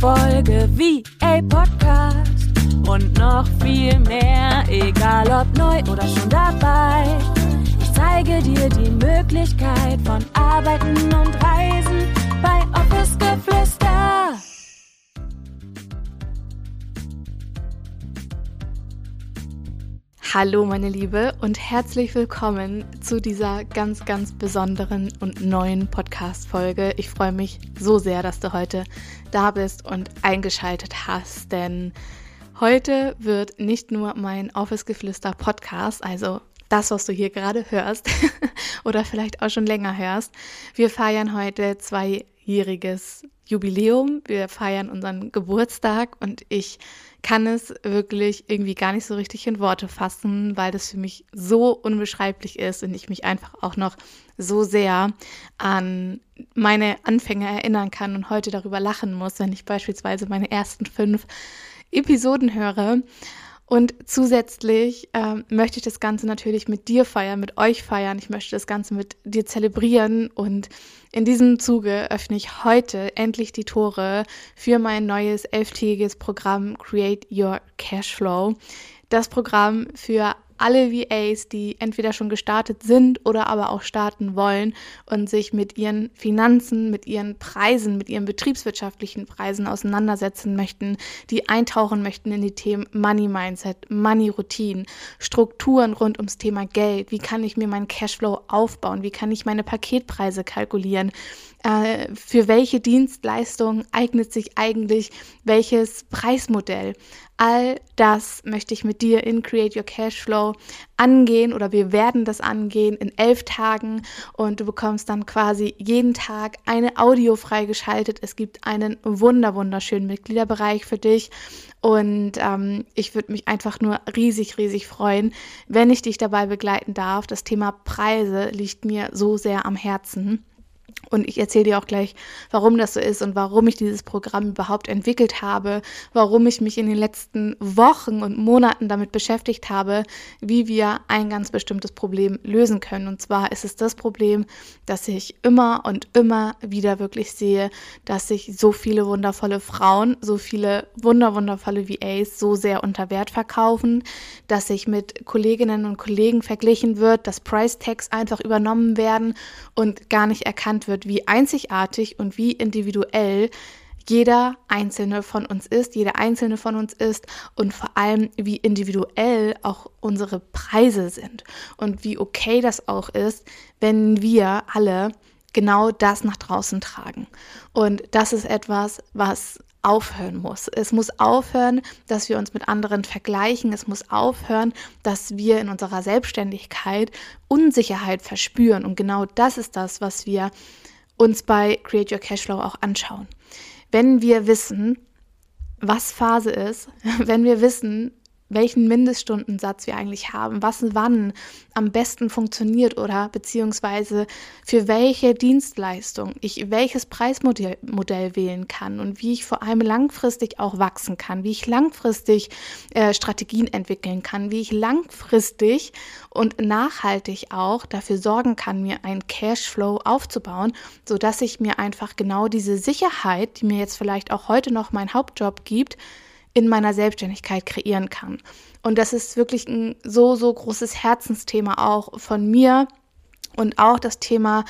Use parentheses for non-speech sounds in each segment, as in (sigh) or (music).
Folge VA Podcast und noch viel mehr, egal ob neu oder schon dabei. Ich zeige dir die Möglichkeit von Arbeiten und Reisen Hallo meine Liebe und herzlich willkommen zu dieser ganz, ganz besonderen und neuen Podcast-Folge. Ich freue mich so sehr, dass du heute da bist und eingeschaltet hast, denn heute wird nicht nur mein Office-Geflüster Podcast, also das, was du hier gerade hörst (laughs) oder vielleicht auch schon länger hörst. Wir feiern heute zweijähriges Jubiläum. Wir feiern unseren Geburtstag und ich kann es wirklich irgendwie gar nicht so richtig in Worte fassen, weil das für mich so unbeschreiblich ist und ich mich einfach auch noch so sehr an meine Anfänge erinnern kann und heute darüber lachen muss, wenn ich beispielsweise meine ersten fünf Episoden höre. Und zusätzlich ähm, möchte ich das Ganze natürlich mit dir feiern, mit euch feiern. Ich möchte das Ganze mit dir zelebrieren. Und in diesem Zuge öffne ich heute endlich die Tore für mein neues elftägiges Programm Create Your Cashflow. Das Programm für alle VAs, die entweder schon gestartet sind oder aber auch starten wollen und sich mit ihren Finanzen, mit ihren Preisen, mit ihren betriebswirtschaftlichen Preisen auseinandersetzen möchten, die eintauchen möchten in die Themen Money Mindset, Money Routine, Strukturen rund ums Thema Geld, wie kann ich mir meinen Cashflow aufbauen, wie kann ich meine Paketpreise kalkulieren, äh, für welche Dienstleistung eignet sich eigentlich welches Preismodell. All das möchte ich mit dir in Create Your Cashflow angehen oder wir werden das angehen in elf Tagen und du bekommst dann quasi jeden Tag eine Audio freigeschaltet. Es gibt einen wunder wunderschönen Mitgliederbereich für dich und ähm, ich würde mich einfach nur riesig, riesig freuen, wenn ich dich dabei begleiten darf. Das Thema Preise liegt mir so sehr am Herzen. Und ich erzähle dir auch gleich, warum das so ist und warum ich dieses Programm überhaupt entwickelt habe, warum ich mich in den letzten Wochen und Monaten damit beschäftigt habe, wie wir ein ganz bestimmtes Problem lösen können. Und zwar ist es das Problem, dass ich immer und immer wieder wirklich sehe, dass sich so viele wundervolle Frauen, so viele wunderwundervolle VAs so sehr unter Wert verkaufen, dass sich mit Kolleginnen und Kollegen verglichen wird, dass Price Tags einfach übernommen werden und gar nicht erkannt wird, wird, wie einzigartig und wie individuell jeder einzelne von uns ist, jeder einzelne von uns ist und vor allem, wie individuell auch unsere Preise sind und wie okay das auch ist, wenn wir alle genau das nach draußen tragen. Und das ist etwas, was aufhören muss. Es muss aufhören, dass wir uns mit anderen vergleichen. Es muss aufhören, dass wir in unserer Selbstständigkeit Unsicherheit verspüren. Und genau das ist das, was wir uns bei Create Your Cashflow auch anschauen. Wenn wir wissen, was Phase ist, (laughs) wenn wir wissen, welchen Mindeststundensatz wir eigentlich haben, was wann am besten funktioniert oder beziehungsweise für welche Dienstleistung ich welches Preismodell Modell wählen kann und wie ich vor allem langfristig auch wachsen kann, wie ich langfristig äh, Strategien entwickeln kann, wie ich langfristig und nachhaltig auch dafür sorgen kann, mir einen Cashflow aufzubauen, so dass ich mir einfach genau diese Sicherheit, die mir jetzt vielleicht auch heute noch mein Hauptjob gibt, in meiner Selbstständigkeit kreieren kann. Und das ist wirklich ein so, so großes Herzensthema auch von mir. Und auch das Thema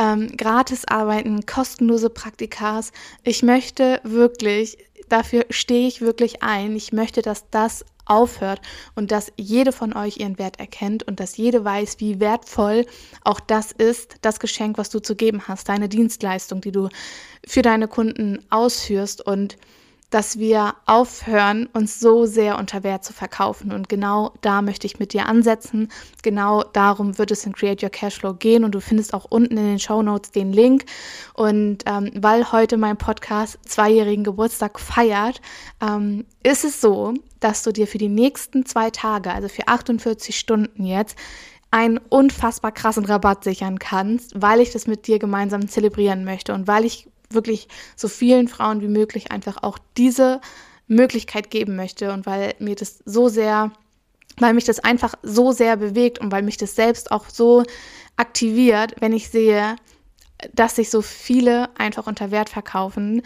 ähm, Gratisarbeiten, kostenlose Praktikas. Ich möchte wirklich, dafür stehe ich wirklich ein. Ich möchte, dass das aufhört und dass jede von euch ihren Wert erkennt und dass jede weiß, wie wertvoll auch das ist, das Geschenk, was du zu geben hast, deine Dienstleistung, die du für deine Kunden ausführst und dass wir aufhören, uns so sehr unter Wert zu verkaufen. Und genau da möchte ich mit dir ansetzen. Genau darum wird es in Create Your Cashflow gehen. Und du findest auch unten in den Show Notes den Link. Und ähm, weil heute mein Podcast zweijährigen Geburtstag feiert, ähm, ist es so, dass du dir für die nächsten zwei Tage, also für 48 Stunden jetzt, einen unfassbar krassen Rabatt sichern kannst, weil ich das mit dir gemeinsam zelebrieren möchte und weil ich wirklich so vielen Frauen wie möglich einfach auch diese Möglichkeit geben möchte und weil mir das so sehr, weil mich das einfach so sehr bewegt und weil mich das selbst auch so aktiviert, wenn ich sehe, dass sich so viele einfach unter Wert verkaufen,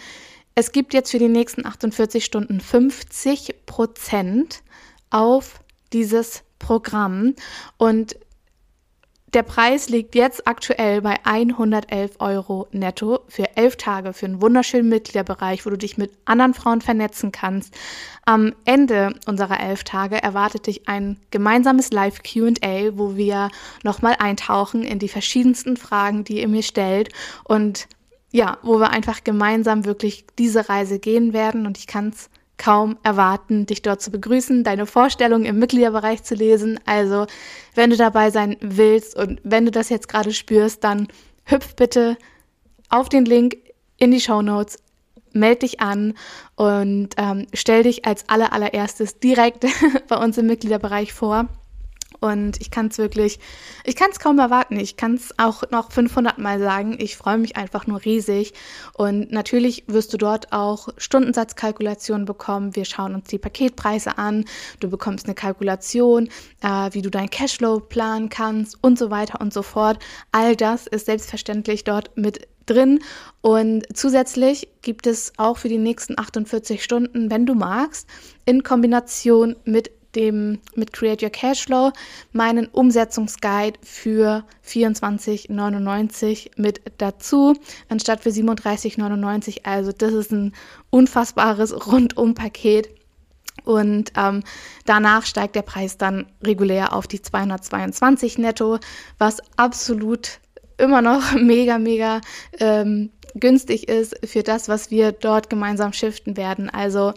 es gibt jetzt für die nächsten 48 Stunden 50 Prozent auf dieses Programm und der Preis liegt jetzt aktuell bei 111 Euro netto für elf Tage für einen wunderschönen Mitgliederbereich, wo du dich mit anderen Frauen vernetzen kannst. Am Ende unserer elf Tage erwartet dich ein gemeinsames Live-QA, wo wir nochmal eintauchen in die verschiedensten Fragen, die ihr mir stellt und ja, wo wir einfach gemeinsam wirklich diese Reise gehen werden und ich kann es kaum erwarten, dich dort zu begrüßen, deine Vorstellung im Mitgliederbereich zu lesen. Also, wenn du dabei sein willst und wenn du das jetzt gerade spürst, dann hüpf bitte auf den Link in die Show Notes, meld dich an und ähm, stell dich als aller allererstes direkt (laughs) bei uns im Mitgliederbereich vor. Und ich kann es wirklich, ich kann es kaum erwarten. Ich kann es auch noch 500 Mal sagen. Ich freue mich einfach nur riesig. Und natürlich wirst du dort auch Stundensatzkalkulationen bekommen. Wir schauen uns die Paketpreise an. Du bekommst eine Kalkulation, äh, wie du dein Cashflow planen kannst und so weiter und so fort. All das ist selbstverständlich dort mit drin. Und zusätzlich gibt es auch für die nächsten 48 Stunden, wenn du magst, in Kombination mit dem mit Create Your Cashflow meinen Umsetzungsguide für 24,99 mit dazu, anstatt für 37,99. Also das ist ein unfassbares (laughs) Rundumpaket. Und ähm, danach steigt der Preis dann regulär auf die 222 netto, was absolut immer noch (laughs) mega, mega ähm, günstig ist für das, was wir dort gemeinsam shiften werden. Also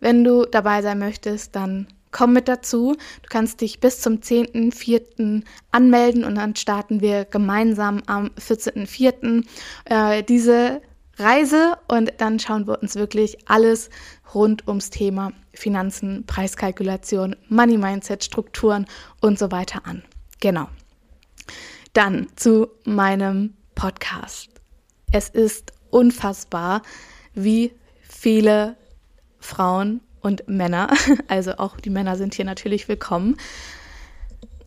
wenn du dabei sein möchtest, dann komm mit dazu. Du kannst dich bis zum 10.04. anmelden und dann starten wir gemeinsam am 14.04. Äh, diese Reise und dann schauen wir uns wirklich alles rund ums Thema Finanzen, Preiskalkulation, Money Mindset, Strukturen und so weiter an. Genau. Dann zu meinem Podcast. Es ist unfassbar, wie viele Frauen und Männer, (laughs) also auch die Männer sind hier natürlich willkommen,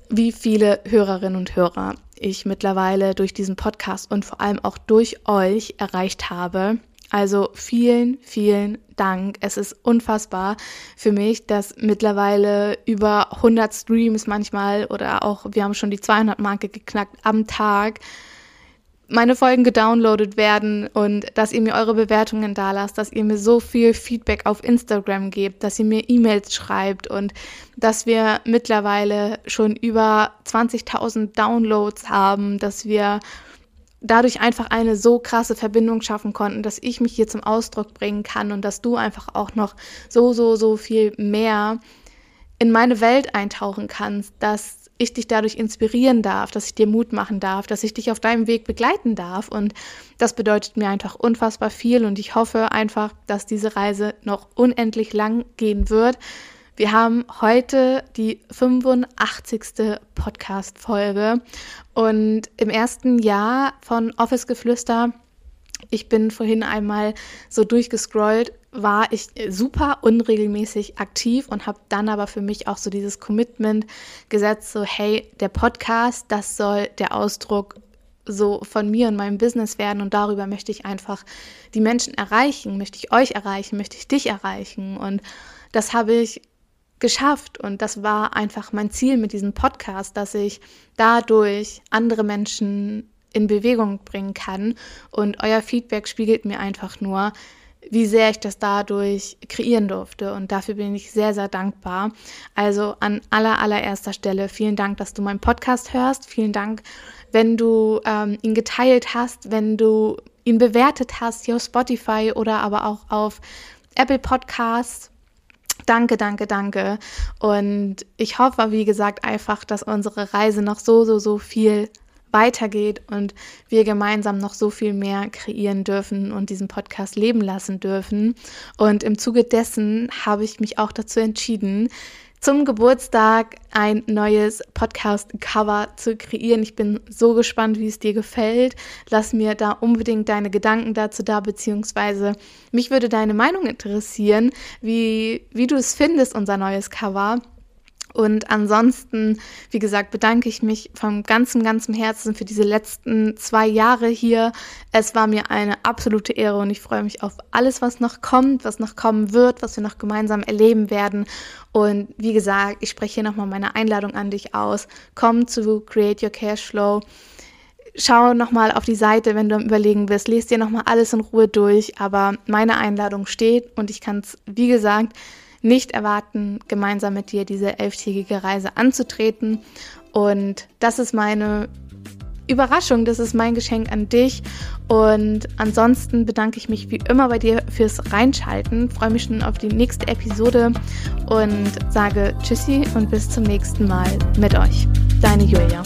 wie viele Hörerinnen und Hörer ich mittlerweile durch diesen Podcast und vor allem auch durch euch erreicht habe. Also vielen, vielen Dank. Es ist unfassbar für mich, dass mittlerweile über 100 Streams manchmal oder auch wir haben schon die 200 Marke geknackt am Tag meine Folgen gedownloadet werden und dass ihr mir eure Bewertungen da lasst, dass ihr mir so viel Feedback auf Instagram gebt, dass ihr mir E-Mails schreibt und dass wir mittlerweile schon über 20.000 Downloads haben, dass wir dadurch einfach eine so krasse Verbindung schaffen konnten, dass ich mich hier zum Ausdruck bringen kann und dass du einfach auch noch so, so, so viel mehr in meine Welt eintauchen kannst, dass ich dich dadurch inspirieren darf, dass ich dir Mut machen darf, dass ich dich auf deinem Weg begleiten darf. Und das bedeutet mir einfach unfassbar viel. Und ich hoffe einfach, dass diese Reise noch unendlich lang gehen wird. Wir haben heute die 85. Podcast-Folge. Und im ersten Jahr von Office Geflüster ich bin vorhin einmal so durchgescrollt, war ich super unregelmäßig aktiv und habe dann aber für mich auch so dieses Commitment gesetzt, so hey, der Podcast, das soll der Ausdruck so von mir und meinem Business werden und darüber möchte ich einfach die Menschen erreichen, möchte ich euch erreichen, möchte ich dich erreichen und das habe ich geschafft und das war einfach mein Ziel mit diesem Podcast, dass ich dadurch andere Menschen in Bewegung bringen kann. Und euer Feedback spiegelt mir einfach nur, wie sehr ich das dadurch kreieren durfte. Und dafür bin ich sehr, sehr dankbar. Also an aller, allererster Stelle vielen Dank, dass du meinen Podcast hörst. Vielen Dank, wenn du ähm, ihn geteilt hast, wenn du ihn bewertet hast hier auf Spotify oder aber auch auf Apple Podcasts. Danke, danke, danke. Und ich hoffe, wie gesagt, einfach, dass unsere Reise noch so, so, so viel weitergeht und wir gemeinsam noch so viel mehr kreieren dürfen und diesen Podcast leben lassen dürfen. Und im Zuge dessen habe ich mich auch dazu entschieden, zum Geburtstag ein neues Podcast-Cover zu kreieren. Ich bin so gespannt, wie es dir gefällt. Lass mir da unbedingt deine Gedanken dazu da, beziehungsweise mich würde deine Meinung interessieren, wie, wie du es findest, unser neues Cover. Und ansonsten, wie gesagt, bedanke ich mich vom ganzen, ganzen Herzen für diese letzten zwei Jahre hier. Es war mir eine absolute Ehre und ich freue mich auf alles, was noch kommt, was noch kommen wird, was wir noch gemeinsam erleben werden. Und wie gesagt, ich spreche hier nochmal meine Einladung an dich aus. Komm zu Create Your Cashflow. Schau nochmal auf die Seite, wenn du am Überlegen bist. Lest dir nochmal alles in Ruhe durch. Aber meine Einladung steht und ich kann es, wie gesagt, nicht erwarten, gemeinsam mit dir diese elftägige Reise anzutreten. Und das ist meine Überraschung, das ist mein Geschenk an dich. Und ansonsten bedanke ich mich wie immer bei dir fürs Reinschalten. Freue mich schon auf die nächste Episode und sage Tschüssi und bis zum nächsten Mal mit euch. Deine Julia.